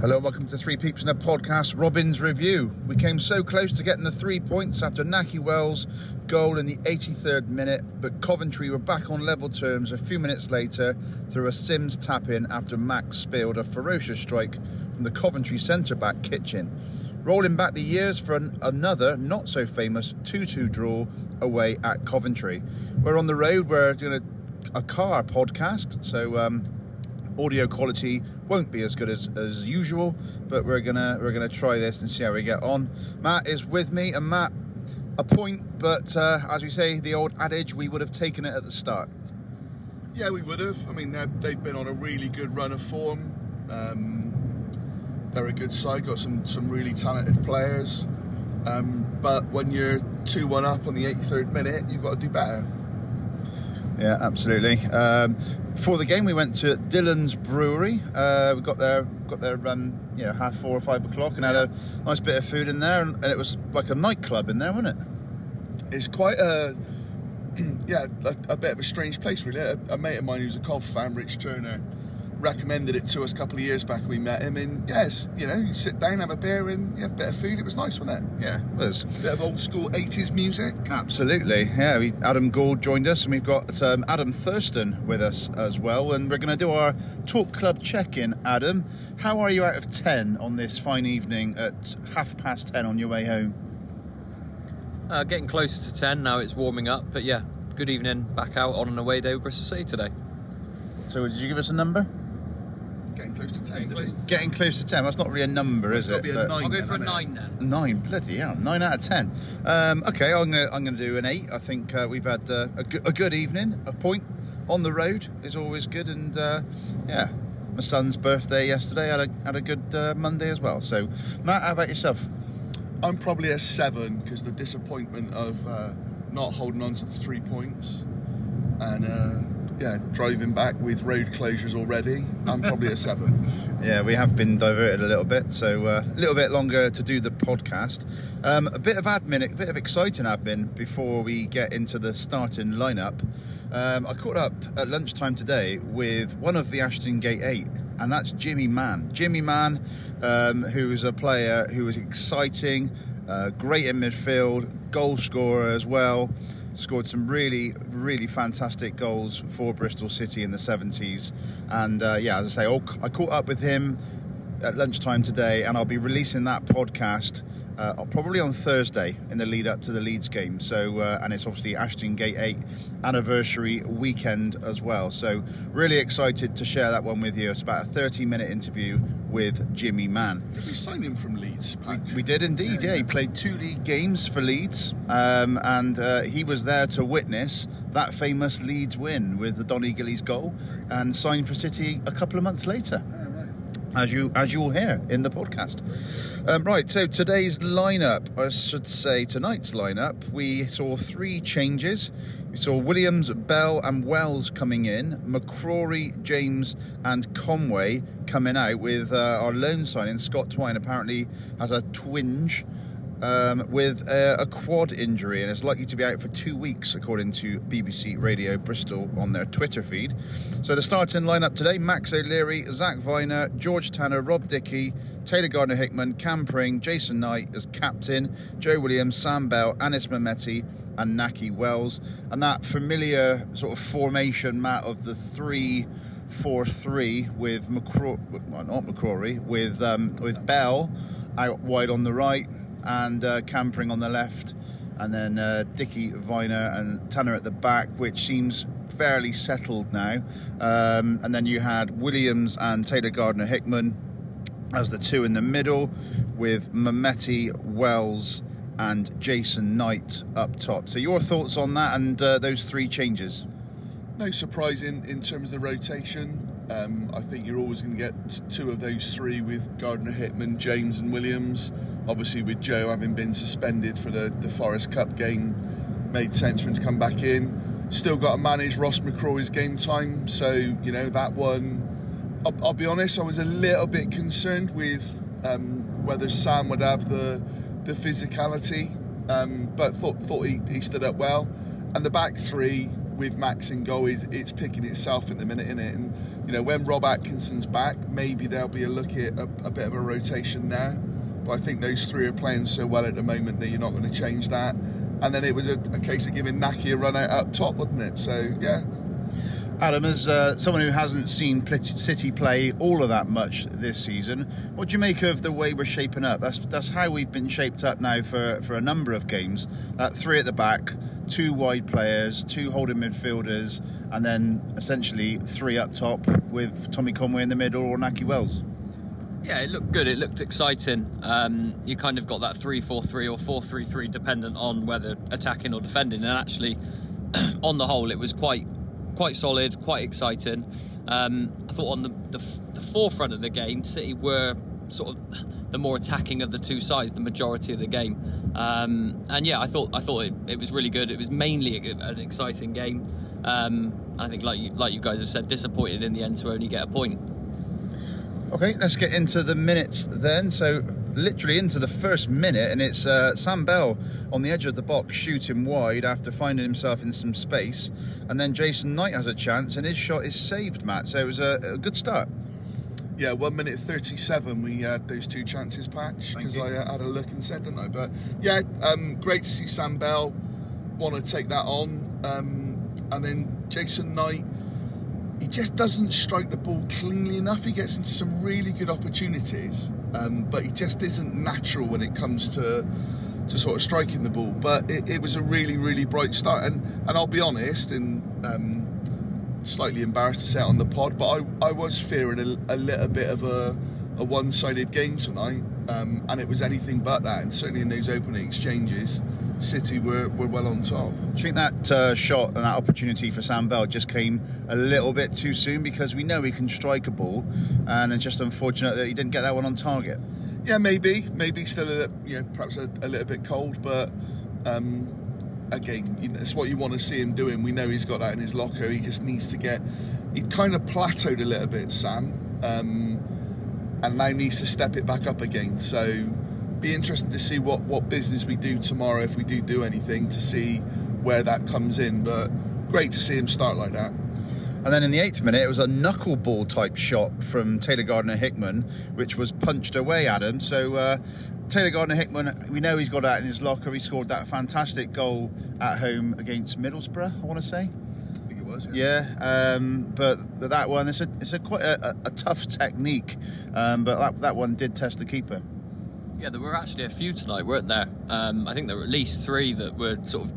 Hello, welcome to Three Peeps in a Podcast, Robin's Review. We came so close to getting the three points after Nahki Wells' goal in the 83rd minute, but Coventry were back on level terms a few minutes later through a Simms tap in after Max spilled a ferocious strike from the Coventry centre back Kitching. Rolling back the years for an, another not so famous 2 2 draw away at Coventry. We're on the road, we're doing a, a car podcast, so. Um, audio quality won't be as good as, as usual, but we're gonna we're gonna try this and see how we get on. Matt is with me, and Matt, a point, but uh, as we say, the old adage, we would have taken it at the start. Yeah, we would have. I mean, they've been on a really good run of form. Um, they're a good side, got some, some really talented players. Um, but when you're 2 1 up on the 83rd minute, you've got to do better. Yeah, absolutely. Um, before the game, we went to Dhillon's Brewery. Uh, we got there, got there, um, you know, half four or five o'clock, and had a nice bit of food in there, and, and it was like a nightclub in there, wasn't it? It's quite a, yeah, a, a bit of a strange place, really. A, a mate of mine who's a Cov fan, Rich Turner, recommended it to us a couple of years back. We met him, and yes, you know, you sit down, have a beer, and yeah, a bit of food. It was nice, wasn't it? Yeah, it was. bit of old school 80s music. Absolutely, yeah. We, Adam Gould joined us, and we've got um, Adam Thurston with us as well. And we're going to do our talk club check-in. Adam, how are you out of ten on this fine evening at half past ten on your way home? Uh, getting closer to 10 now, it's warming up. But yeah, good evening. Back out on an away day with Bristol City today. So, did you give us a number? Getting close to 10. Getting close to ten. That's not really a number, is it? be a But- nine. I'll go then, for a 9 then. Nine, bloody hell, nine out of ten. Um, okay, I'm gonna I'm gonna do an eight. I think uh, we've had uh, a, good, a good evening. A point on the road is always good, and uh, yeah, my son's birthday yesterday had a had a good uh, Monday as well. So, Matt, how about yourself? I'm probably a seven because the disappointment of uh, not holding on to the three points and uh, yeah, driving back with road closures already. I'm probably a seven. Yeah, we have been diverted a little bit, so uh, a little bit longer to do the podcast. Um, a bit of admin, a bit of exciting admin before we get into the starting lineup. Um, I caught up at lunchtime today with one of the Ashton Gate Eight, and that's Jimmy Mann. Jimmy Mann, um, who is a player who is exciting, uh, great in midfield, goal scorer as well scored some really, really fantastic goals for Bristol City in the 70s. And uh, yeah, as I say, I caught up with him at lunchtime today, and I'll be releasing that podcast uh, probably on Thursday in the lead up to the Leeds game. So, uh, and it's obviously Ashton Gate 8 anniversary weekend as well. So, really excited to share that one with you. It's about a 30 minute interview with Jimmy Mann. Did we sign him from Leeds? Patch? We did indeed, yeah. Yeah, He played two league games for Leeds, um, and uh, he was there to witness that famous Leeds win with the Donny Gillies goal, and signed for City a couple of months later, as you as you'll hear in the podcast. Um, right, so today's lineup, I should say tonight's lineup, we saw three changes. We saw Williams, Bell, and Wells coming in, McCrorie, James, and Conway coming out with uh, our loan signing. Scott Twine apparently has a twinge um, with uh, a quad injury and is likely to be out for two weeks, according to BBC Radio Bristol on their Twitter feed. So the starting lineup today Max O'Leary, Zak Vyner, George Tanner, Rob Dickie, Taylor Gardner Hickman, Cam Pring, Jason Knight as captain, Joe Williams, Sam Bell, Anis Mehmeti, and Nahki Wells. And that familiar sort of formation, Matt, of the three. 4-3 with McCrorie, well not McCrorie, with um, with Bell out wide on the right and uh, Cam Pring on the left, and then uh, Dickie Vyner and Tanner at the back, which seems fairly settled now. Um, and then you had Williams and Taylor Gardner Hickman as the two in the middle, with Mehmeti, Wells, and Jason Knight up top. So your thoughts on that and uh, those three changes? No surprise in, in terms of the rotation. Um, I think you're always going to get two of those three with Gardner Hickman, James, and Williams. Obviously, with Joe having been suspended for the, the Forest Cup game, made sense for him to come back in. Still got to manage Ross McCrorie's game time, so you know that one. I'll, I'll be honest, I was a little bit concerned with um, whether Sam would have the the physicality, um, but thought thought he, he stood up well. And the back three with Max and goal is it's picking itself in the minute in it. And you know when Rob Atkinson's back, maybe there'll be a look at a, a bit of a rotation there. But I think those three are playing so well at the moment that you're not going to change that. And then it was a, a case of giving Nahki a run out up top, wasn't it? So yeah, Adam, as uh, someone who hasn't seen City play all of that much this season, what do you make of the way we're shaping up? That's that's how we've been shaped up now for, for a number of games. Three at the back, two wide players, two holding midfielders, and then essentially three up top with Tommy Conway in the middle or Nahki Wells. Yeah, it looked good. It looked exciting. Um, you kind of got that 3 4 3 or 4 3 3, dependent on whether attacking or defending. And actually, on the whole, it was quite quite solid, quite exciting. Um, I thought on the, the, the forefront of the game, City were sort of the more attacking of the two sides, the majority of the game. Um, and yeah, I thought I thought it, it was really good. It was mainly an exciting game. Um, I think, like you, like you guys have said, disappointed in the end to only get a point. Okay, let's get into the minutes then. So, literally into the first minute, and it's uh, Sam Bell on the edge of the box shooting wide after finding himself in some space, and then Jason Knight has a chance, and his shot is saved, Matt. So it was a, a good start. Yeah, one minute thirty-seven. We had those two chances patch because. I uh, had a look and said, didn't I? But yeah, um, great to see Sam Bell want to take that on, um, and then Jason Knight. He just doesn't strike the ball cleanly enough. He gets into some really good opportunities, um, but he just isn't natural when it comes to to sort of striking the ball. But it, it was a really, really bright start, and and I'll be honest, and um, slightly embarrassed to say it on the pod, but I, I was fearing a, a little bit of a, a one sided game tonight, um, and it was anything but that. And certainly in those opening exchanges, City were, were well on top. Do you think that uh, shot and that opportunity for Sam Bell just came a little bit too soon because we know he can strike a ball, and it's just unfortunate that he didn't get that one on target? Yeah, maybe, maybe still a you know, perhaps a, a little bit cold, but um, again, you know, it's what you want to see him doing. We know he's got that in his locker. He just needs to get. He kind of plateaued a little bit, Sam, um, and now needs to step it back up again. So, be interesting to see what what business we do tomorrow if we do do anything to see where that comes in. But great to see him start like that. And then in the eighth minute, it was a knuckleball type shot from Taylor Gardner Hickman, which was punched away at him. So uh, Taylor Gardner Hickman, we know he's got that in his locker. He scored that fantastic goal at home against Middlesbrough, I want to say. I think it was. Yeah, um, but that one, it's a, it's a quite a, a tough technique, um, but that, that one did test the keeper. Yeah, there were actually a few tonight, weren't there? Um, I think there were at least three that were sort of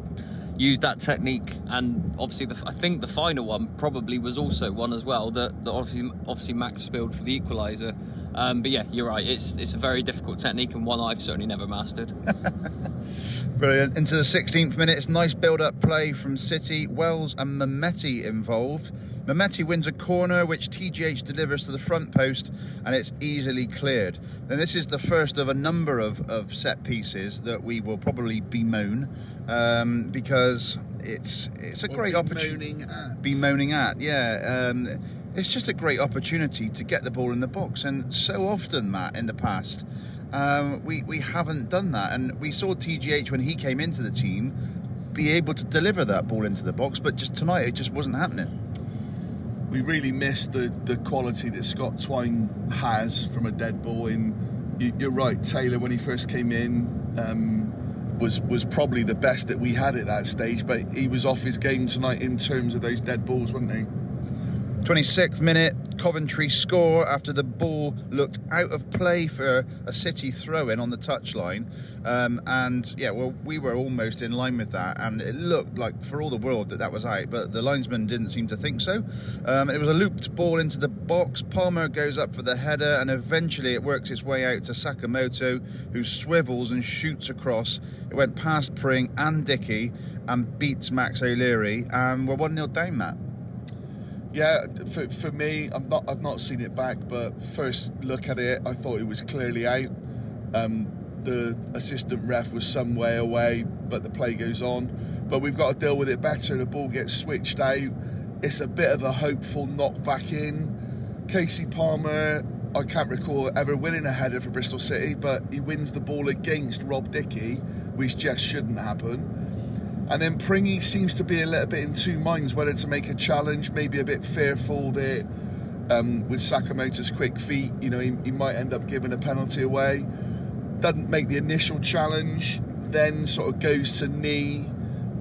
used that technique, and obviously, the, I think the final one probably was also one as well that, that obviously, obviously Max spilled for the equaliser. Um, but yeah, you're right. It's it's a very difficult technique and one I've certainly never mastered. Brilliant. Into the 16th minute, it's nice build up play from City. Wells and Mehmeti involved. Mehmeti wins a corner, which TGH delivers to the front post, and it's easily cleared. Then this is the first of a number of, of set pieces that we will probably bemoan um, because it's it's a Or great opportunity. moaning at. Be at, yeah. Um, it's just a great opportunity to get the ball in the box, and so often, Matt, in the past, um, we we haven't done that, and we saw TGH when he came into the team be able to deliver that ball into the box, but just tonight it just wasn't happening. We really missed the, the quality that Scott Twine has from a dead ball. In you, you're right, Taylor when he first came in um, was was probably the best that we had at that stage, but he was off his game tonight in terms of those dead balls, wasn't he? 26th minute, Coventry score after the ball looked out of play for a City throw in on the touchline. Um, and yeah, well, we were almost in line with that, and it looked like for all the world that that was out, but the linesman didn't seem to think so. Um, it was a looped ball into the box. Palmer goes up for the header, and eventually it works its way out to Sakamoto, who swivels and shoots across. It went past Pring and Dickie and beats Max O'Leary, and we're 1 0 down, Matt. Yeah, for, for me, I'm not. I've not seen it back, but first look at it, I thought it was clearly out. Um, the assistant ref was some way away, but the play goes on. But we've got to deal with it better. The ball gets switched out. It's a bit of a hopeful knock back in. Kasey Palmer, I can't recall ever winning a header for Bristol City, but he wins the ball against Rob Dickie, which just shouldn't happen. And then Pringy seems to be a little bit in two minds whether to make a challenge, maybe a bit fearful that um, with Sakamoto's quick feet, you know, he, he might end up giving a penalty away. Doesn't make the initial challenge, then sort of goes to knee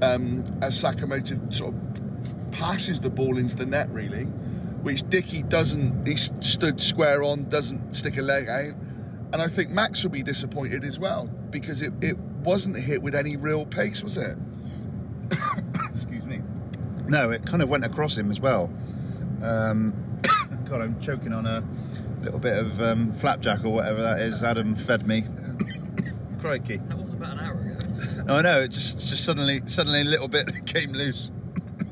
um, as Sakamoto sort of passes the ball into the net, really, which Dickie doesn't, he stood square on, doesn't stick a leg out. And I think Max will be disappointed as well because it, it wasn't hit with any real pace, was it? Excuse me. No, it kind of went across him as well. Um, God, I'm choking on a little bit of um, flapjack or whatever that is. Adam fed me. Crikey! That was about an hour ago. No, I know. It just just suddenly suddenly a little bit came loose.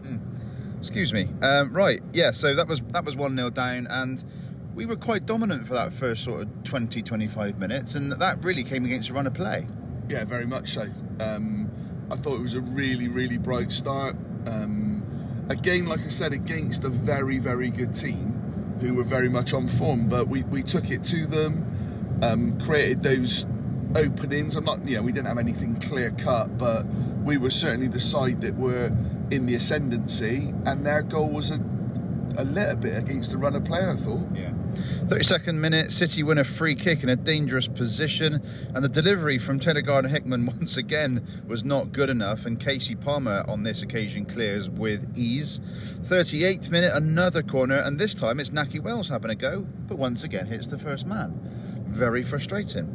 Excuse me. Um, right, yeah. So that was that was one 0 down, and we were quite dominant for that first sort of 20, 25 minutes, and that really came against a run of play. Yeah, very much so. Um, I thought it was a really, really bright start. Um, again, like I said, against a very, very good team who were very much on form, but we, we took it to them, um, created those openings. I'm not, you know, we didn't have anything clear cut, but we were certainly the side that were in the ascendancy, and their goal was a, a little bit against the run of play, I thought. Yeah. 32nd minute, City win a free kick in a dangerous position, and the delivery from Gardner Hickman once again was not good enough, and Kasey Palmer on this occasion clears with ease. 38th minute, another corner, and this time it's Naki Wells having a go, but once again hits the first man. Very frustrating.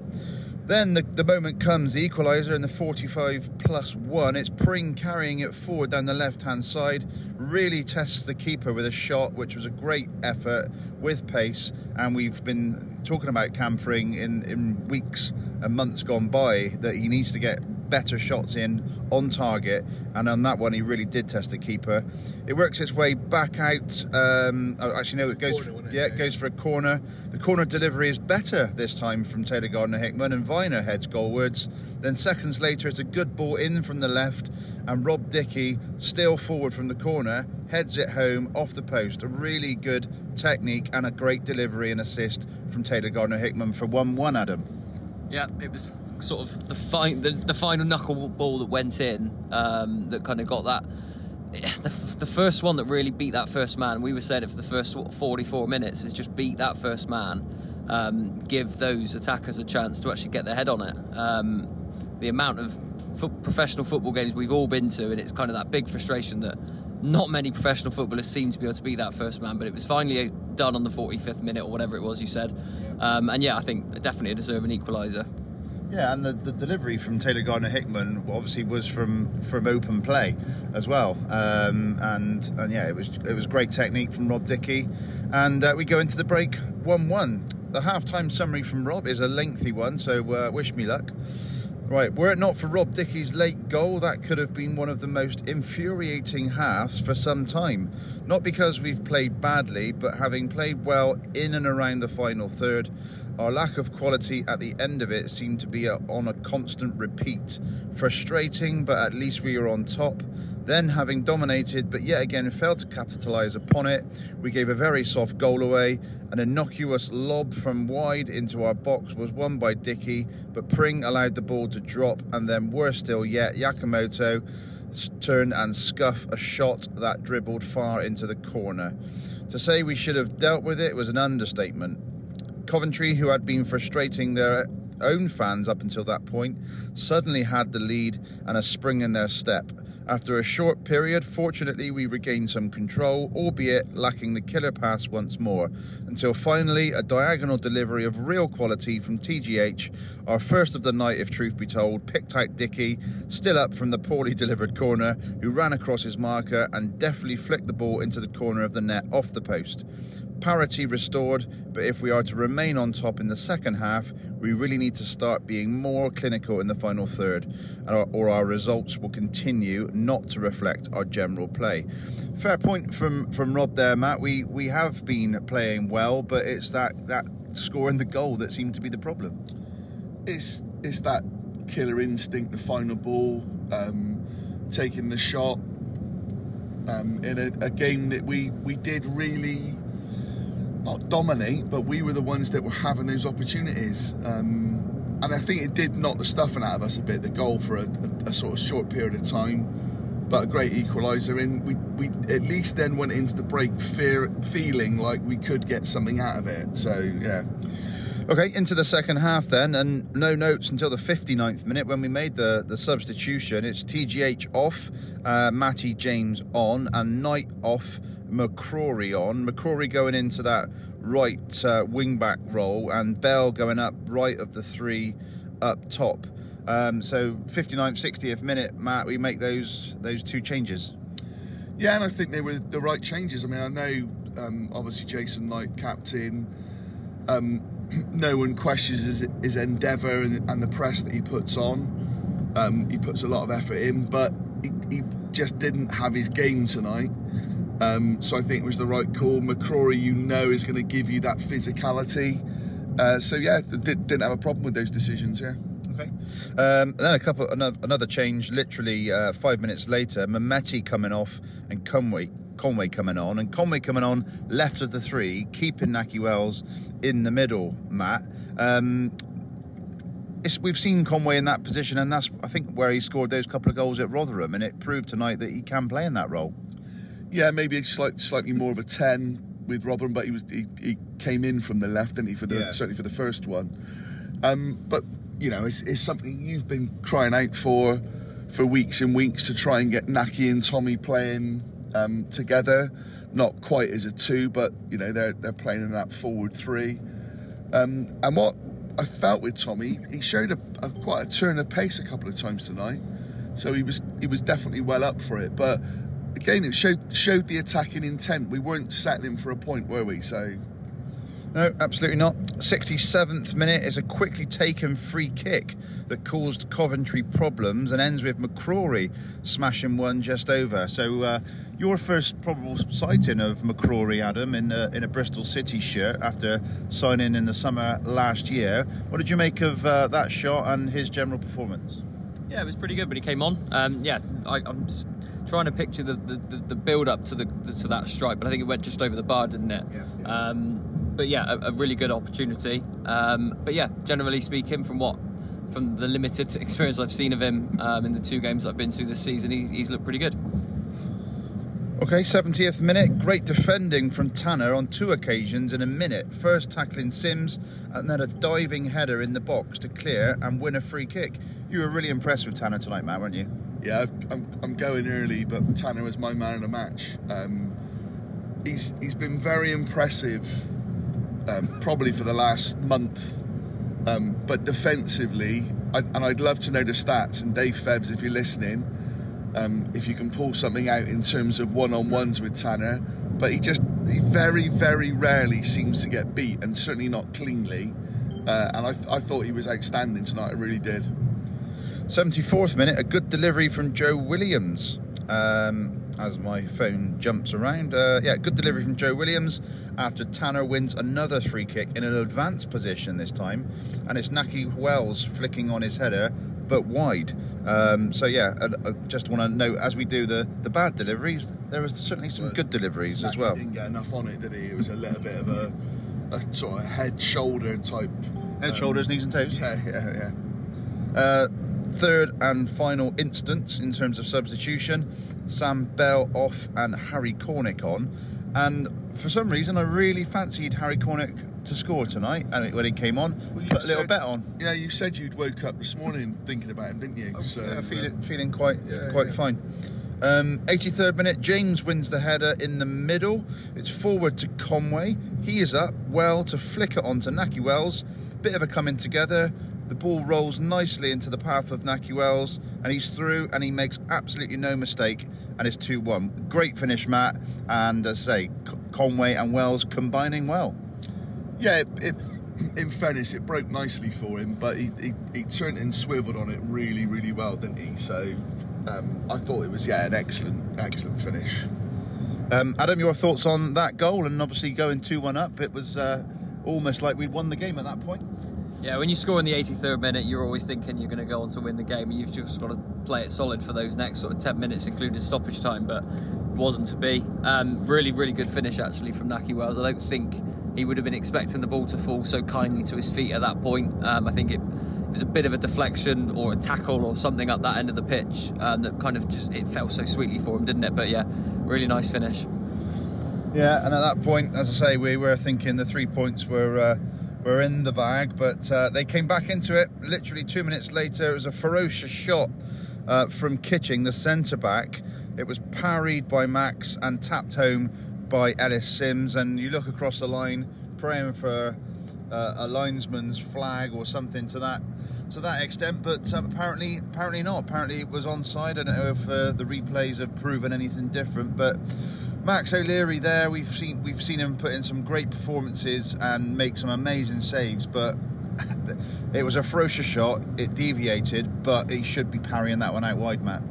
Then the, the moment comes, the equaliser in the 45 plus one. It's Pring carrying it forward down the left hand side. Really tests the keeper with a shot, which was a great effort with pace. And we've been talking about Cam Pring in, in weeks and months gone by that he needs to get better shots in on target, and on that one he really did test the keeper. It works its way back out. Um, oh, actually, no, it goes. Corner, it? yeah, it goes for a corner. The corner delivery is better this time from Taylor Gardner Hickman, and Vyner heads goalwards. Then seconds later, it's a good ball in from the left, and Rob Dickie, still forward from the corner, heads it home off the post. A really good technique and a great delivery and assist from Taylor Gardner Hickman for one-one. Adam. Yeah, it was sort of the, fi- the, the final knuckleball that went in um, that kind of got that. The, f- the first one that really beat that first man, we were saying it for the first what, 44 minutes, is just beat that first man, um, give those attackers a chance to actually get their head on it. Um, the amount of fo- professional football games we've all been to, and it's kind of that big frustration that not many professional footballers seem to be able to beat that first man, but it was finally done on the 45th minute or whatever it was you said. Um, and yeah, I think definitely a deserving equaliser. Yeah, and the, the delivery from Taylor Gardner Hickman obviously was from from open play as well, um, and and yeah, it was it was great technique from Rob Dickie, and uh, we go into the break one one. The halftime summary from Rob is a lengthy one, so uh, wish me luck. Right, were it not for Rob Dickie's late goal, that could have been one of the most infuriating halves for some time. Not because we've played badly, but having played well in and around the final third, our lack of quality at the end of it seemed to be a, on a constant repeat. Frustrating, but at least we were on top. Then, having dominated but yet again failed to capitalise upon it, we gave a very soft goal away. An innocuous lob from wide into our box was won by Dickie, but Pring allowed the ball to drop, and then, worse still yet, Sakamoto s- turn and scuff a shot that dribbled far into the corner. To say we should have dealt with it was an understatement. Coventry, who had been frustrating their own fans up until that point, suddenly had the lead and a spring in their step. After a short period, fortunately, we regained some control, albeit lacking the killer pass once more, until finally a diagonal delivery of real quality from TGH, our first of the night, if truth be told, picked out Dickie, still up from the poorly delivered corner, who ran across his marker and deftly flicked the ball into the corner of the net off the post. Parity restored, but if we are to remain on top in the second half, we really need to start being more clinical in the final third, or, our results will continue not to reflect our general play. Fair point from, from Rob there, Matt. We we have been playing well, but it's that, that scoring the goal that seemed to be the problem. It's it's that killer instinct, the final ball, um, taking the shot. Um, in a, a game that we we did really not dominate, but we were the ones that were having those opportunities. Um, and I think it did knock the stuffing out of us a bit, the goal for a, a, a sort of short period of time. But a great equaliser. And we, we at least then went into the break fear, feeling like we could get something out of it. So, yeah. Okay, into the second half then, and no notes until the 59th minute when we made the, the substitution. It's TGH off, uh, Matty James on, and Knight off, McCrorie on. McCrorie going into that right uh, wing back role, and Bell going up right of the three up top. Um, so 59th, 60th minute, Matt, we make those those two changes. Yeah, and I think they were the right changes. I mean, I know um, obviously Jason Knight, captain. Um, no one questions his, his endeavour and, and, the press that he puts on. Um, he puts a lot of effort in, but he, he just didn't have his game tonight. Um, so I think it was the right call. McCrorie, you know, is going to give you that physicality. Uh, so yeah, did, not have a problem with those decisions. Yeah. Okay. Um, then a couple, another, another change. Literally uh, five minutes later, Mehmeti coming off and Conway Conway coming on, and Conway coming on left of the three, keeping Nahki Wells in the middle. Matt, um, we've seen Conway in that position, and that's I think where he scored those couple of goals at Rotherham, and it proved tonight that he can play in that role. Yeah, maybe slight, slightly more of a ten with Rotherham, but he was he, he came in from the left, didn't he? For the yeah. certainly for the first one. Um, but you know, it's, it's something you've been crying out for for weeks and weeks to try and get Nahki and Tommy playing um, together. Not quite as a two, but you know they're they're playing in that forward three. Um, and what I felt with Tommy, he showed a, a, quite a turn of pace a couple of times tonight. So he was he was definitely well up for it. But again, it showed showed the attacking intent. We weren't settling for a point, were we? So no, absolutely not. 67th minute is a quickly taken free kick that caused Coventry problems and ends with McCrorie smashing one just over. So, uh, your first probable sighting of McCrorie, Adam, in a, in a Bristol City shirt after signing in the summer last year. What did you make of uh, that shot and his general performance? Yeah, it was pretty good, but he came on. Um, yeah, I, am trying to picture the, the, the, build up to the, to that strike, but I think it went just over the bar, didn't it? Yeah. yeah. Um, but yeah, a, a, really good opportunity. Um, but yeah, generally speaking, from what from the limited experience I've seen of him um, in the two games I've been to this season, he, he's looked pretty good. Okay, 70th minute. Great defending from Tanner on two occasions in a minute. First tackling Simms and then a diving header in the box to clear and win a free kick. You were really impressed with Tanner tonight, Matt, weren't you? Yeah, I'm, I'm going early, but Tanner was my man of the match. Um, he's he's been very impressive um, probably for the last month. Um, but defensively, I, and I'd love to know the stats. And Dave Febbs, if you're listening, um, if you can pull something out in terms of one-on-ones with Tanner, but he just he very very rarely seems to get beat, and certainly not cleanly. Uh, and I, th- I thought he was outstanding tonight. I really did. 74th minute, a good delivery from Joe Williams. Um, as my phone jumps around. Uh, yeah, good delivery from Joe Williams after Tanner wins another free kick in an advanced position this time, and it's Nahki Wells flicking on his header, but wide. Um, so yeah, I, I just want to note as we do the, the bad deliveries, there was certainly some good deliveries Nahki as well. Didn't get enough on it, did he? It was a little bit of a, a sort of head shoulder type. Head, um, shoulders, knees, and toes. Yeah, yeah, yeah. Uh, third and final instance in terms of substitution. Sam Bell off and Harry Cornick on. And for some reason, I really fancied Harry Cornick to score tonight. And when he came on, well, put a little bet on. Yeah, you said you'd woke up this morning thinking about him, didn't you? Oh, so, yeah, feeling uh, feeling quite yeah, quite yeah. fine. Um, 83rd minute, James wins the header in the middle. It's forward to Conway. He is up well to flick it onto Nahki Wells. Bit of a coming together. The ball rolls nicely into the path of Nahki Wells, and he's through, and he makes absolutely no mistake, and it's 2 1. Great finish, Matt, and as I say, Conway and Wells combining well. Yeah, it, it, in fairness, it broke nicely for him, but he, he, he turned and swiveled on it really, really well, didn't he? So um, I thought it was, yeah, an excellent, excellent finish. Um, Adam, your thoughts on that goal, and obviously going 2 1 up, it was uh, almost like we'd won the game at that point. Yeah, when you score in the 83rd minute, you're always thinking you're going to go on to win the game. And you've just got to play it solid for those next sort of 10 minutes, including stoppage time, but wasn't to be. Um, really, really good finish actually from Nahki Wells. I don't think he would have been expecting the ball to fall so kindly to his feet at that point. Um, I think it, it was a bit of a deflection or a tackle or something at that end of the pitch um, that kind of just it fell so sweetly for him, didn't it? But yeah, really nice finish. Yeah, and at that point, as I say, we were thinking the three points were uh, were in the bag, but uh, they came back into it. Literally two minutes later, it was a ferocious shot uh, from Kitching, the centre back. It was parried by Max and tapped home by Ellis Simms. And you look across the line, praying for uh, a linesman's flag or something to that to that extent, but um, apparently apparently not. Apparently it was onside. I don't know if uh, the replays have proven anything different, but. Max O'Leary there, we've seen we've seen him put in some great performances and make some amazing saves, but it was a ferocious shot. It deviated, but he should be parrying that one out wide, Matt.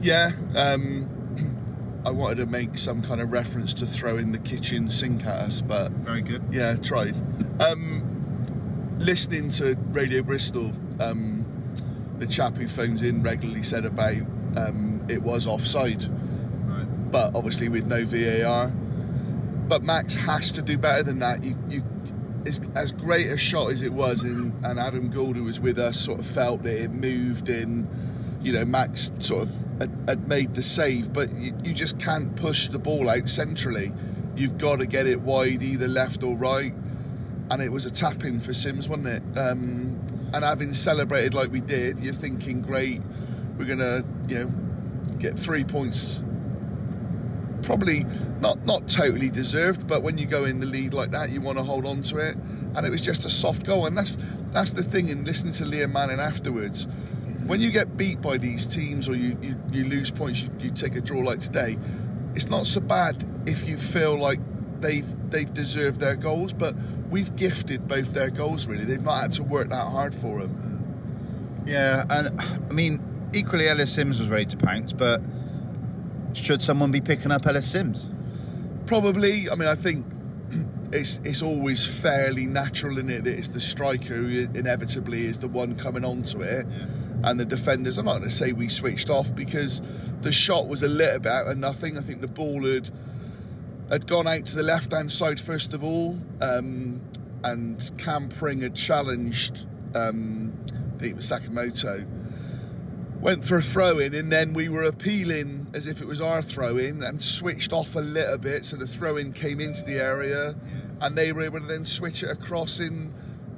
Yeah, um, I wanted to make some kind of reference to throwing the kitchen sink at us, but Very good. yeah, tried. Um, listening to Radio Bristol, um, the chap who phones in regularly said about um, it was offside, Right. But obviously with no VAR. But Max has to do better than that. You, you, as, great a shot as it was, and, and Adam Gould, who was with us, sort of felt that it moved in. You know, Max sort of had, had made the save, but you, you just can't push the ball out centrally. You've got to get it wide, either left or right. And it was a tap in for Simms, wasn't it? Um, and having celebrated like we did, you're thinking, great, we're gonna, you know, get three points probably not not totally deserved, but when you go in the lead like that, you want to hold on to it. And it was just a soft goal, and that's that's the thing in listening to Liam Manning afterwards. When you get beat by these teams or you, you, you lose points, you, you take a draw like today, it's not so bad if you feel like they've they've deserved their goals, but we've gifted both their goals really. They've not had to work that hard for them. Yeah, and I mean, equally Ellis Simms was ready to pounce, but should someone be picking up Ellis Simms? Probably. I mean, I think it's it's always fairly natural in it that it's the striker who inevitably is the one coming onto it, and the defenders. I'm not going to say we switched off because the shot was a little bit out of nothing. I think the ball had had gone out to the left hand side first of all, um, and Cam Pring had challenged um, I think it was Sakamoto. Went for a throw in, and then we were appealing as if it was our throw in and switched off a little bit. So the throw in came into the area, and they were able to then switch it across in,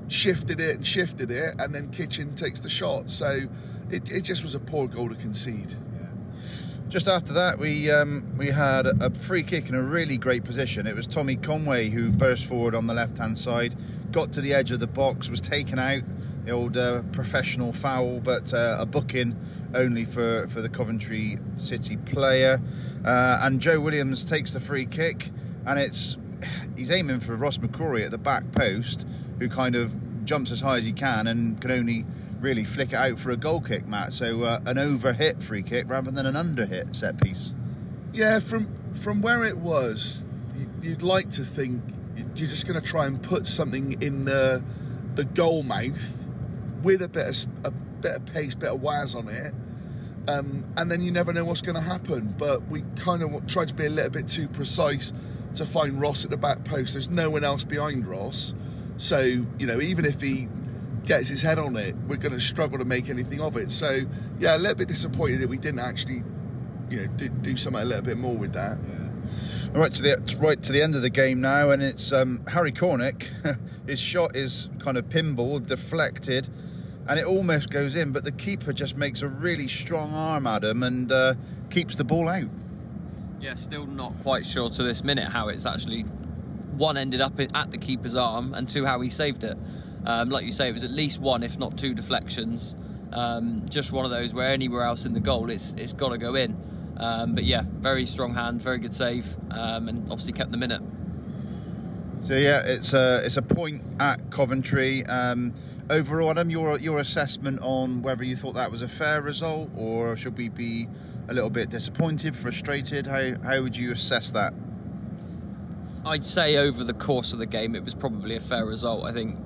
shifted it and shifted it, and then Kitching takes the shot. So it, it just was a poor goal to concede. Just after that, we um, we had a free kick in a really great position. It was Tommy Conway who burst forward on the left hand side, got to the edge of the box, was taken out. Old uh, professional foul, but uh, a booking only for, for the Coventry City player. Uh, and Joe Williams takes the free kick, and it's he's aiming for Ross McCrorie at the back post, who kind of jumps as high as he can and can only really flick it out for a goal kick, Matt. So uh, an over hit free kick rather than an under hit set piece. Yeah, from from where it was, you- you'd like to think you're just going to try and put something in the the goal mouth with a bit of a bit of pace, bit of waz on it, um, and then you never know what's going to happen. But we kind of tried to be a little bit too precise to find Ross at the back post. There's no one else behind Ross, so you know even if he gets his head on it, we're going to struggle to make anything of it. So yeah, a little bit disappointed that we didn't actually you know do, do something a little bit more with that. Right to the right to the end of the game now, and it's um, Harry Cornick. His shot is kind of pinball deflected, and it almost goes in, but the keeper just makes a really strong arm at him and uh, keeps the ball out. Yeah, still not quite sure to this minute how it's actually one ended up at the keeper's arm and two how he saved it. Um, like you say, it was at least one, if not two, deflections. Um, just one of those where anywhere else in the goal, it's it's got to go in. Um, but yeah, very strong hand, very good save, um, and obviously kept the minute. So yeah, it's a it's a point at Coventry. Um, overall, Adam, your your assessment on whether you thought that was a fair result, or should we be a little bit disappointed, frustrated? How how would you assess that? I'd say over the course of the game, it was probably a fair result. I think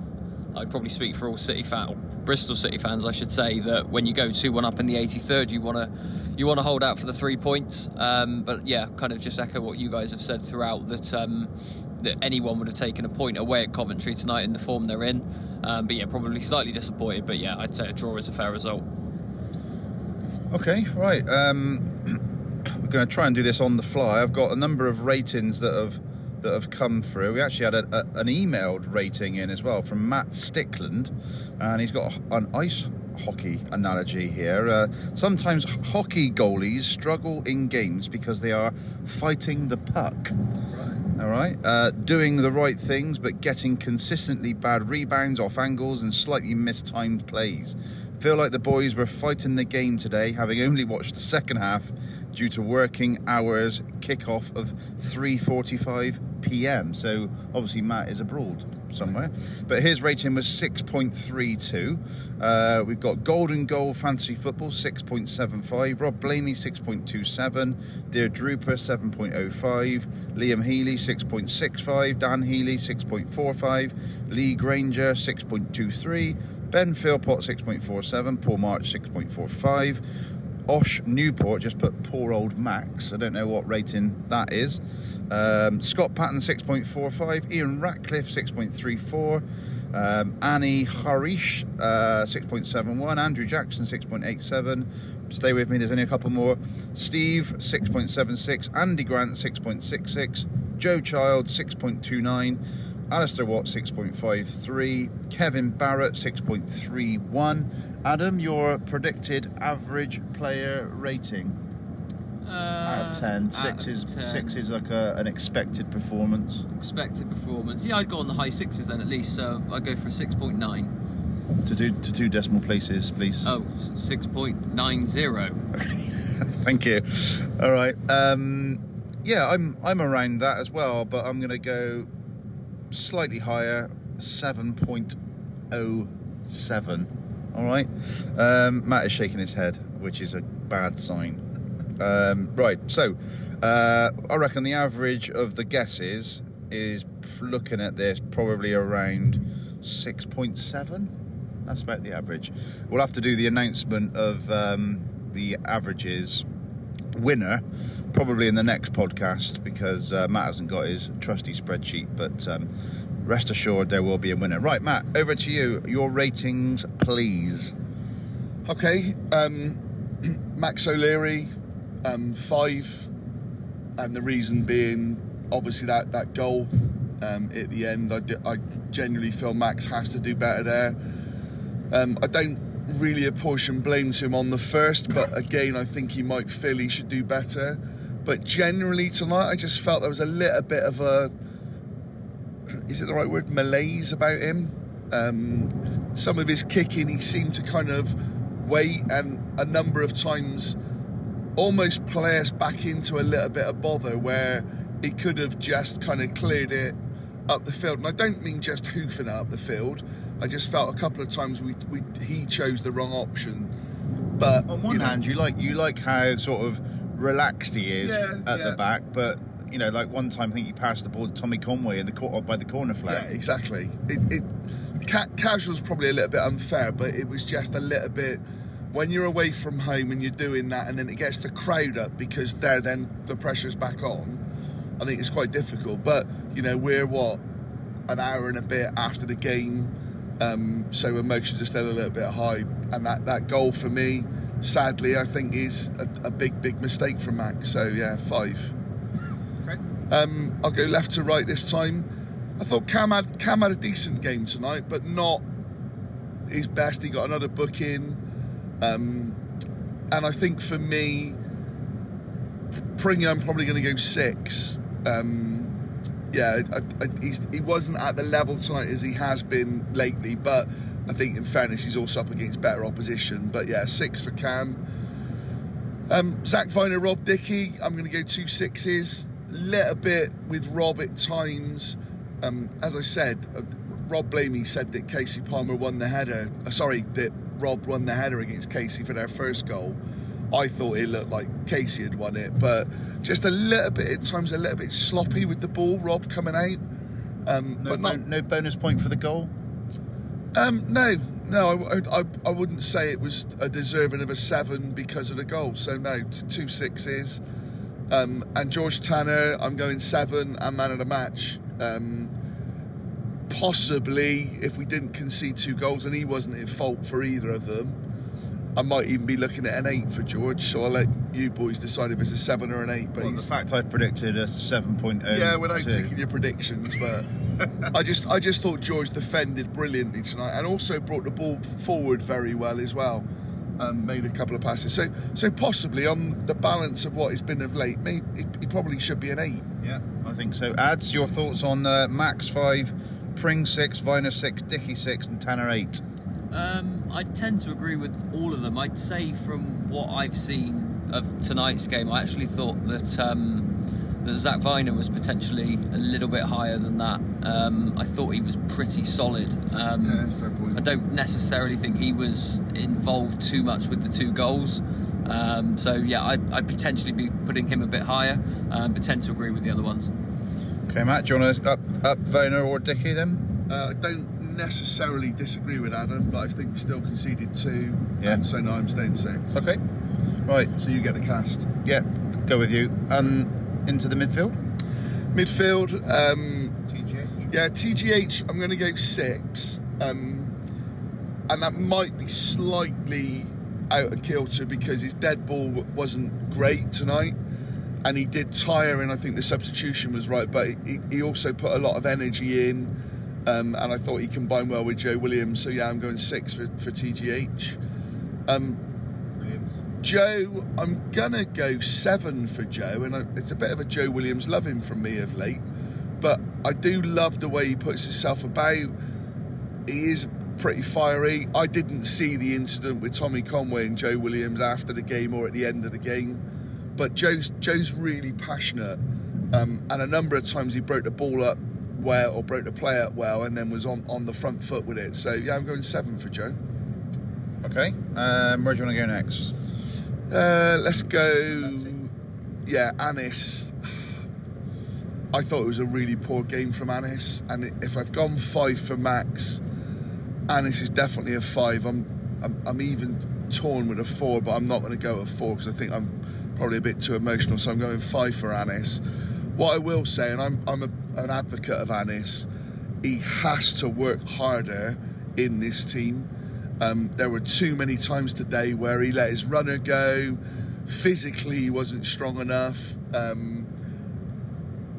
I'd probably speak for all City fans, Bristol City fans, I should say, that when you go two one up in the 83rd, you want to you want to hold out for the three points. Um, but yeah, kind of just echo what you guys have said throughout that. Um, that anyone would have taken a point away at Coventry tonight in the form they're in. Um, but yeah, probably slightly disappointed. But yeah, I'd say a draw is a fair result. Okay, right. Um, we're going to try and do this on the fly. I've got a number of ratings that have that have come through. We actually had a, a, an emailed rating in as well from Matt Stickland, and he's got an ice hockey analogy here. Uh, sometimes hockey goalies struggle in games because they are fighting the puck. All right, uh, doing the right things, but getting consistently bad rebounds off angles and slightly mistimed plays. Feel like the boys were fighting the game today, having only watched the second half due to working hours kickoff of 3:45 p.m. So obviously Matt is abroad somewhere, but his rating was 6.32. Uh, we've got Golden Goal Fantasy Football 6.75, Rob Blaney 6.27, Dear Drooper 7.05, Liam Healy 6.65, Dan Healy 6.45, Lee Granger 6.23. Ben Philpott 6.47, Paul March 6.45, Osh Newport just put poor old Max. I don't know what rating that is. Um, Scott Patton 6.45, Ian Ratcliffe 6.34, um, Annie Harish uh, 6.71, Andrew Jackson 6.87. Stay with me, there's only a couple more. Steve 6.76, Andy Grant 6.66, Joe Child 6.29. Alistair Watt 6.53, Kevin Barrett 6.31. Adam, your predicted average player rating out of 10. Uh, out Six of is 10. six is like a, an expected performance. expected performance. Yeah, I'd go on the high sixes then at least. So I'd go for a six point nine. To do to two decimal places, please. oh Oh, six point nine zero. Thank you. All right. Um, yeah, I'm I'm around that as well, but I'm going to go slightly higher, seven point oh seven. All right. Um, Matt is shaking his head, which is a bad sign. Um, right. So, uh, I reckon the average of the guesses is looking at this probably around six point seven. That's about the average. We'll have to do the announcement of um, the averages winner probably in the next podcast because uh, Matt hasn't got his trusty spreadsheet. But um, rest assured, there will be a winner. Right, Matt, over to you. Your ratings, please. Okay, um, Max O'Leary, um, five, and the reason being obviously that that goal um, at the end. I, I genuinely feel Max has to do better there. Um, I don't really apportion blame to him on the first, but again, I think he might feel he should do better. But generally tonight, I just felt there was a little bit of a is it the right word malaise about him. Um, some of his kicking, he seemed to kind of wait and a number of times almost play us back into a little bit of bother where he could have just kind of cleared it up the field. And I don't mean just hoofing it up the field. I just felt a couple of times we, we he chose the wrong option. But On one you know, hand, you like you like how sort of relaxed he is Yeah, at yeah. the back, but you know, like one time I think he passed the ball to Tommy Conway in the cor- by the corner flag. Yeah, exactly. It, it ca- casual's probably a little bit unfair, but it was just a little bit when you're away from home and you're doing that, and then it gets the crowd up because there, then the pressure's back on. I think it's quite difficult. But you know, we're what an hour and a bit after the game, um, so emotions are still a little bit high, and that that goal for me, sadly, I think is a, a big big mistake from Max. So yeah, five. Um, I'll go left to right this time. I thought Cam had Cam had a decent game tonight, but not his best. He got another booking, um, and I think for me, Pringle, I'm probably going to go six. Um, yeah, I, I, he wasn't at the level tonight as he has been lately. But I think, in fairness, he's also up against better opposition. But yeah, six for Cam. Um, Zak Vyner, Rob Dickie. I'm going to go two sixes. Little bit with Rob at times. Um, as I said, uh, Rob Blamey said that Kasey Palmer won the header. Uh, sorry, that Rob won the header against Kasey for their first goal. I thought it looked like Kasey had won it, but just a little bit at times, a little bit sloppy with the ball. Rob coming out, um, No, but not bon- no bonus point for the goal. um, no, no, I, I, I wouldn't say it was a deserving of a seven because of the goal. So no, two sixes. Um, and George Tanner, I'm going seven and man of the match. Um, possibly, if we didn't concede two goals and he wasn't at fault for either of them, I might even be looking at an eight for George. So I'll let you boys decide if it's a seven or an eight. But Well, the fact I've predicted a 7.0. yeah, without to- taking your predictions, but I just I just thought George defended brilliantly tonight, and also brought the ball forward very well as well. And made a couple of passes, so so possibly on the balance of what he's been of late, maybe he probably should be an eight. Yeah, I think so. Ads, your thoughts on uh, Max 5, Pring 6, Vyner 6, Dickie 6, and Tanner 8? Um, I tend to agree with all of them. I'd say from what I've seen of tonight's game, I actually thought that um, that Zak Vyner was potentially a little bit higher than that. Um, I thought he was pretty solid. Um, Yeah. I don't necessarily think he was involved too much with the two goals. Um, so yeah, I'd, I'd potentially be putting him a bit higher, um, but tend to agree with the other ones. Okay, Matt, do you want to up, up Vyner or Dickie then? Uh, I don't necessarily disagree with Adam, but I think we still conceded two, Yeah. and so now I'm staying six. Okay. Right, So you get the cast. yeah, go with you. Um, into the midfield? Midfield, um, TGH. Yeah, TGH, I'm going to go six. Um, and that might be slightly out of kilter because his dead ball wasn't great tonight. And he did tire, and I think the substitution was right. But he, he also put a lot of energy in. Um, and I thought he combined well with Joe Williams. So yeah, I'm going six for, for TGH. Um, Joe, I'm gonna go seven for Joe, and I, it's a bit of a Joe Williams loving from me of late. But I do love the way he puts himself about. He is pretty fiery. I didn't see the incident with Tommy Conway and Joe Williams after the game or at the end of the game, but Joe's Joe's really passionate, um, and a number of times he broke the ball up well or broke the play up well, and then was on on the front foot with it. So yeah, I'm going seven for Joe. Okay, um, where do you want to go next? Uh, let's go. Yeah, Anis. I thought it was a really poor game from Anis, and if I've gone five for Max, Anis is definitely a five. I'm, I'm, I'm even torn with a four, but I'm not going to go a four because I think I'm probably a bit too emotional. So I'm going five for Anis. What I will say, and I'm, I'm a, an advocate of Anis, he has to work harder in this team. Um, there were too many times today where he let his runner go. Physically, he wasn't strong enough. Um,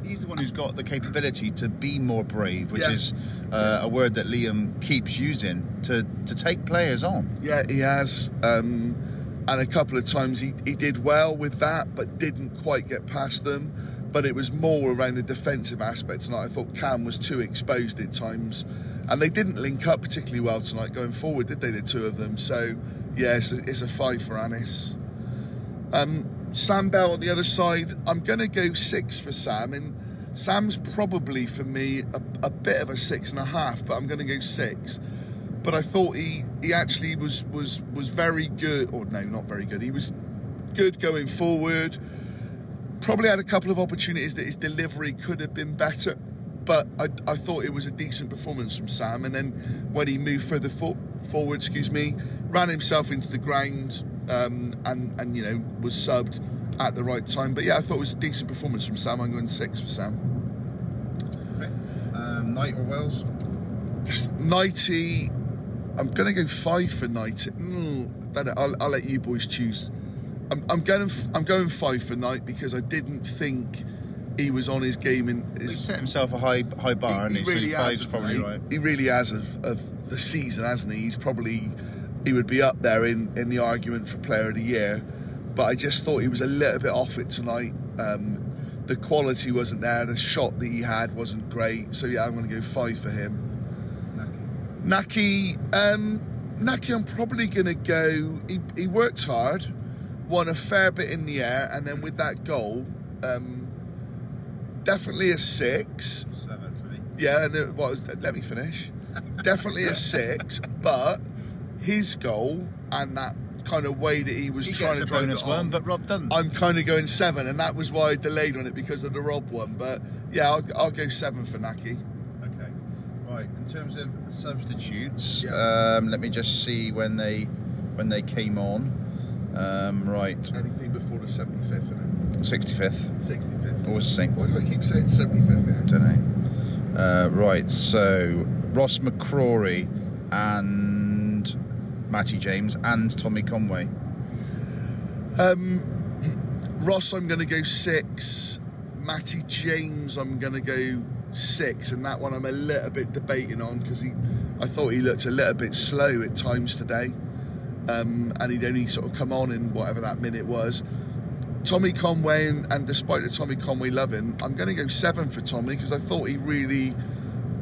He's the one who's got the capability to be more brave, which Yeah. is uh, a word that Liam keeps using to, to take players on. yeah, he has. Um, and a couple of times he, he did well with that, but didn't quite get past them. But it was more around the defensive aspect tonight. I thought Cam was too exposed at times. And they didn't link up particularly well tonight going forward, did they, the two of them? So, yeah, it's a, it's a five for Anis. Um, Sam Bell on the other side, I'm going to go six for Sam. And Sam's probably for me a, a bit of a six and a half, but I'm going to go six. But I thought he, he actually was, was, was very good, or no, not very good. He was good going forward. Probably had a couple of opportunities that his delivery could have been better, but I, I thought it was a decent performance from Sam. And then when he moved further for, forward, excuse me, ran himself into the ground um, and and you know was subbed at the right time. But yeah, I thought it was a decent performance from Sam. I'm going six for Sam. Um, Knight or Wells? Nighty, I'm going to go five for Nighty. Mm, I'll, I'll let you boys choose. I'm, I'm going. I'm going five for Knight because I didn't think he was on his game in He set himself a high high bar, and he, he really so has. probably he, right. he really has of, of the season, hasn't he? He's probably he would be up there in, in the argument for Player of the Year. But I just thought he was a little bit off it tonight. Um, the quality wasn't there. The shot that he had wasn't great. So yeah, I'm going to go five for him. Nahki, um, Nahki, I'm probably going to go. He, he worked hard, won a fair bit in the air, and then with that goal, um, definitely a six. Seven for me. Yeah, and what was, let me finish. definitely a six, but his goal and that kind of way that he was He trying to a drive bonus it one, on, but Rob doesn't. I'm kind of going seven, and that was why I delayed on it because of the Rob one. But yeah, I'll, I'll go seven for Nahki. Okay. Right. In terms of substitutes, Yeah. um, let me just see when they when they came on. Um, right. Anything before the 75th, isn't 65th. it? 65th. Always the same. Why do I keep saying 75th? Yeah. Don't know. Uh, right. So Ross McCrorie and Matty James and Tommy Conway. Ross, I'm going to go six. Matty James, I'm going to go six, and that one I'm a little bit debating on because he, I thought he looked a little bit slow at times today, um, and he'd only sort of come on in whatever that minute was. Tommy Conway, and, and despite the Tommy Conway loving, I'm going to go seven for Tommy because I thought he really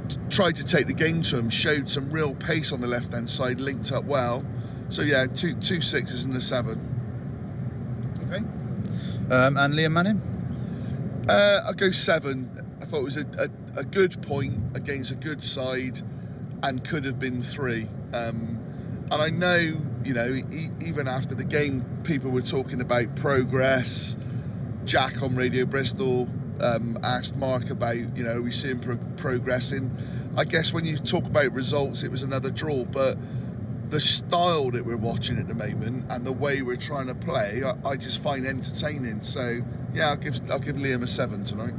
t- tried to take the game to him, showed some real pace on the left hand side, linked up well. So yeah, two two sixes and a seven. Okay. Um, and Liam Manning. Uh, I'll go seven. I thought it was a, a, a good point against a good side and could have been three. Um, and I know, you know, even after the game, people were talking about progress. Jack on Radio Bristol um, asked Mark about, you know, we seeing pro- progressing? I guess when you talk about results, it was another draw, but the style that we're watching at the moment and the way we're trying to play, I, I just find entertaining. So yeah, I'll give I'll give Liam a seven tonight.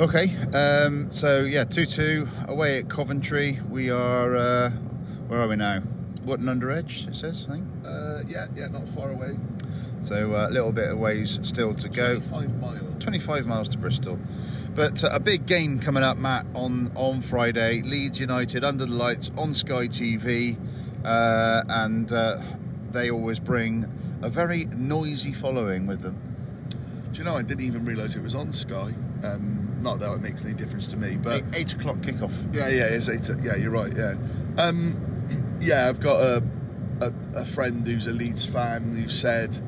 Okay. Um, so yeah, two two away at Coventry. We are. Uh, where are we now? Wotton-under-Edge. It says. I think. Uh, yeah, yeah, not far away. So uh, a little bit of ways still to go. Five miles. 25 miles to Bristol. But uh, a big game coming up, Matt, on, on Friday. Leeds United under the lights on Sky TV. Uh, and uh, they always bring a very noisy following with them. Do you know? I didn't even realise it was on Sky. Um, not that it makes any difference to me, but Eight, eight o'clock kickoff. Yeah, yeah, it's eight. Yeah, you're right. Yeah, um, yeah. I've got a, a a friend who's a Leeds fan who said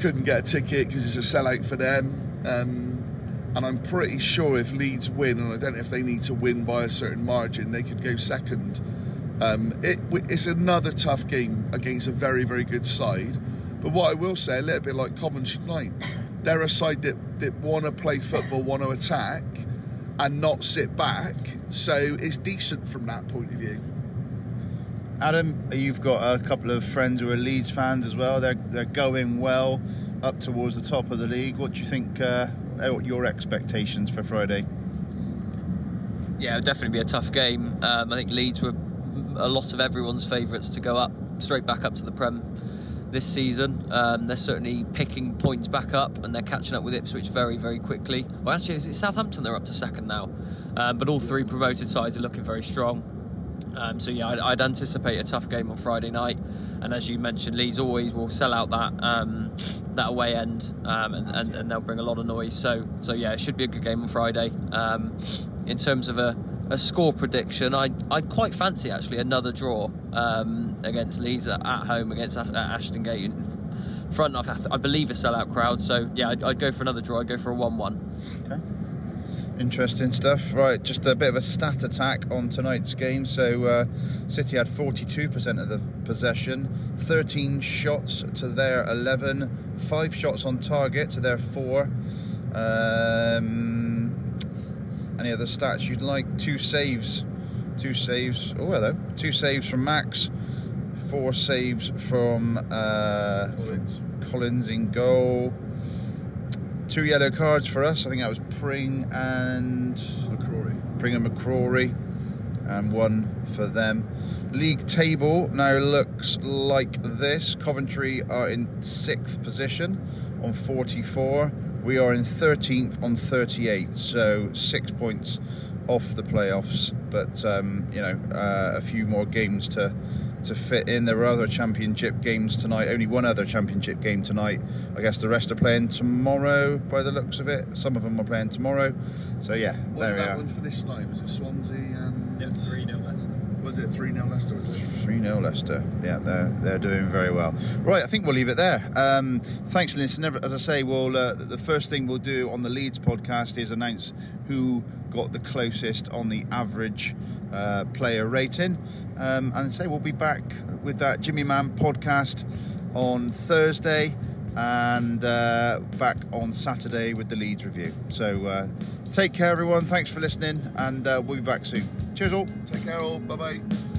couldn't get a ticket because it's a sellout for them. Um, and I'm pretty sure if Leeds win, and I don't know if they need to win by a certain margin, they could go second. Um, it, it's another tough game against a very, very good side. But what I will say, a little bit like Coventry Knight, they're a side that, that want to play football, want to attack, and not sit back. So it's decent from that point of view. Adam, you've got a couple of friends who are Leeds fans as well. They're, they're going well up towards the top of the league. What do you think uh, are your expectations for Friday? Yeah, it'll definitely be a tough game. Um, I think Leeds were a lot of everyone's favourites to go up straight back up to the Prem this season. Um, they're certainly picking points back up and they're catching up with Ipswich very, very quickly. Well, actually, is it Southampton? They're up to second now. Um, but all three promoted sides are looking very strong. Um, so yeah, I'd, I'd anticipate a tough game on Friday night, and as you mentioned, Leeds always will sell out that um, that away end, um, and, and, and they'll bring a lot of noise. So so yeah, it should be a good game on Friday. Um, in terms of a, a score prediction, I I'd quite fancy actually another draw um, against Leeds at, at home against Ashton Gate. In front of I I believe a sellout crowd. So yeah, I'd, I'd go for another draw. I'd go for a one-one. Okay. Interesting stuff. Right, just a bit of a stat attack on tonight's game. So, uh, City had 42% of the possession, 13 shots to their 11, 5 shots on target to their 4. Um, any other stats you'd like? Two saves. Two saves. Oh, hello. Two saves from Max, four saves from uh, Collins. Collins in goal. Two yellow cards for us. I think that was Pring and McCrorie. Pring and McCrorie, and one for them. League table now looks like this. Coventry are in sixth position on 44. We are in 13th on 38, so six points off the playoffs. But um, you know, uh, a few more games to to fit in. There are other championship games tonight. Only one other championship game tonight. I guess the rest are playing tomorrow, by the looks of it. Some of them are playing tomorrow. So yeah, What there did we that are. one finish tonight? Was it Swansea and Yeah, 3 0 Leicester. Was it three 0 Leicester? Was it? 3 0 Leicester. Yeah, they're, they're doing very well. Right, I think we'll leave it there. Um, thanks, listener. As I say, we'll, uh, the first thing we'll do on the Leeds podcast is announce who got the closest on the average uh, player rating. Um, and say we'll be back with that Jimmy Man podcast on Thursday and uh, back on Saturday with the Leeds review. So uh, take care, everyone. Thanks for listening, and uh, we'll be back soon. Cheers, all. Take care, all. Bye bye.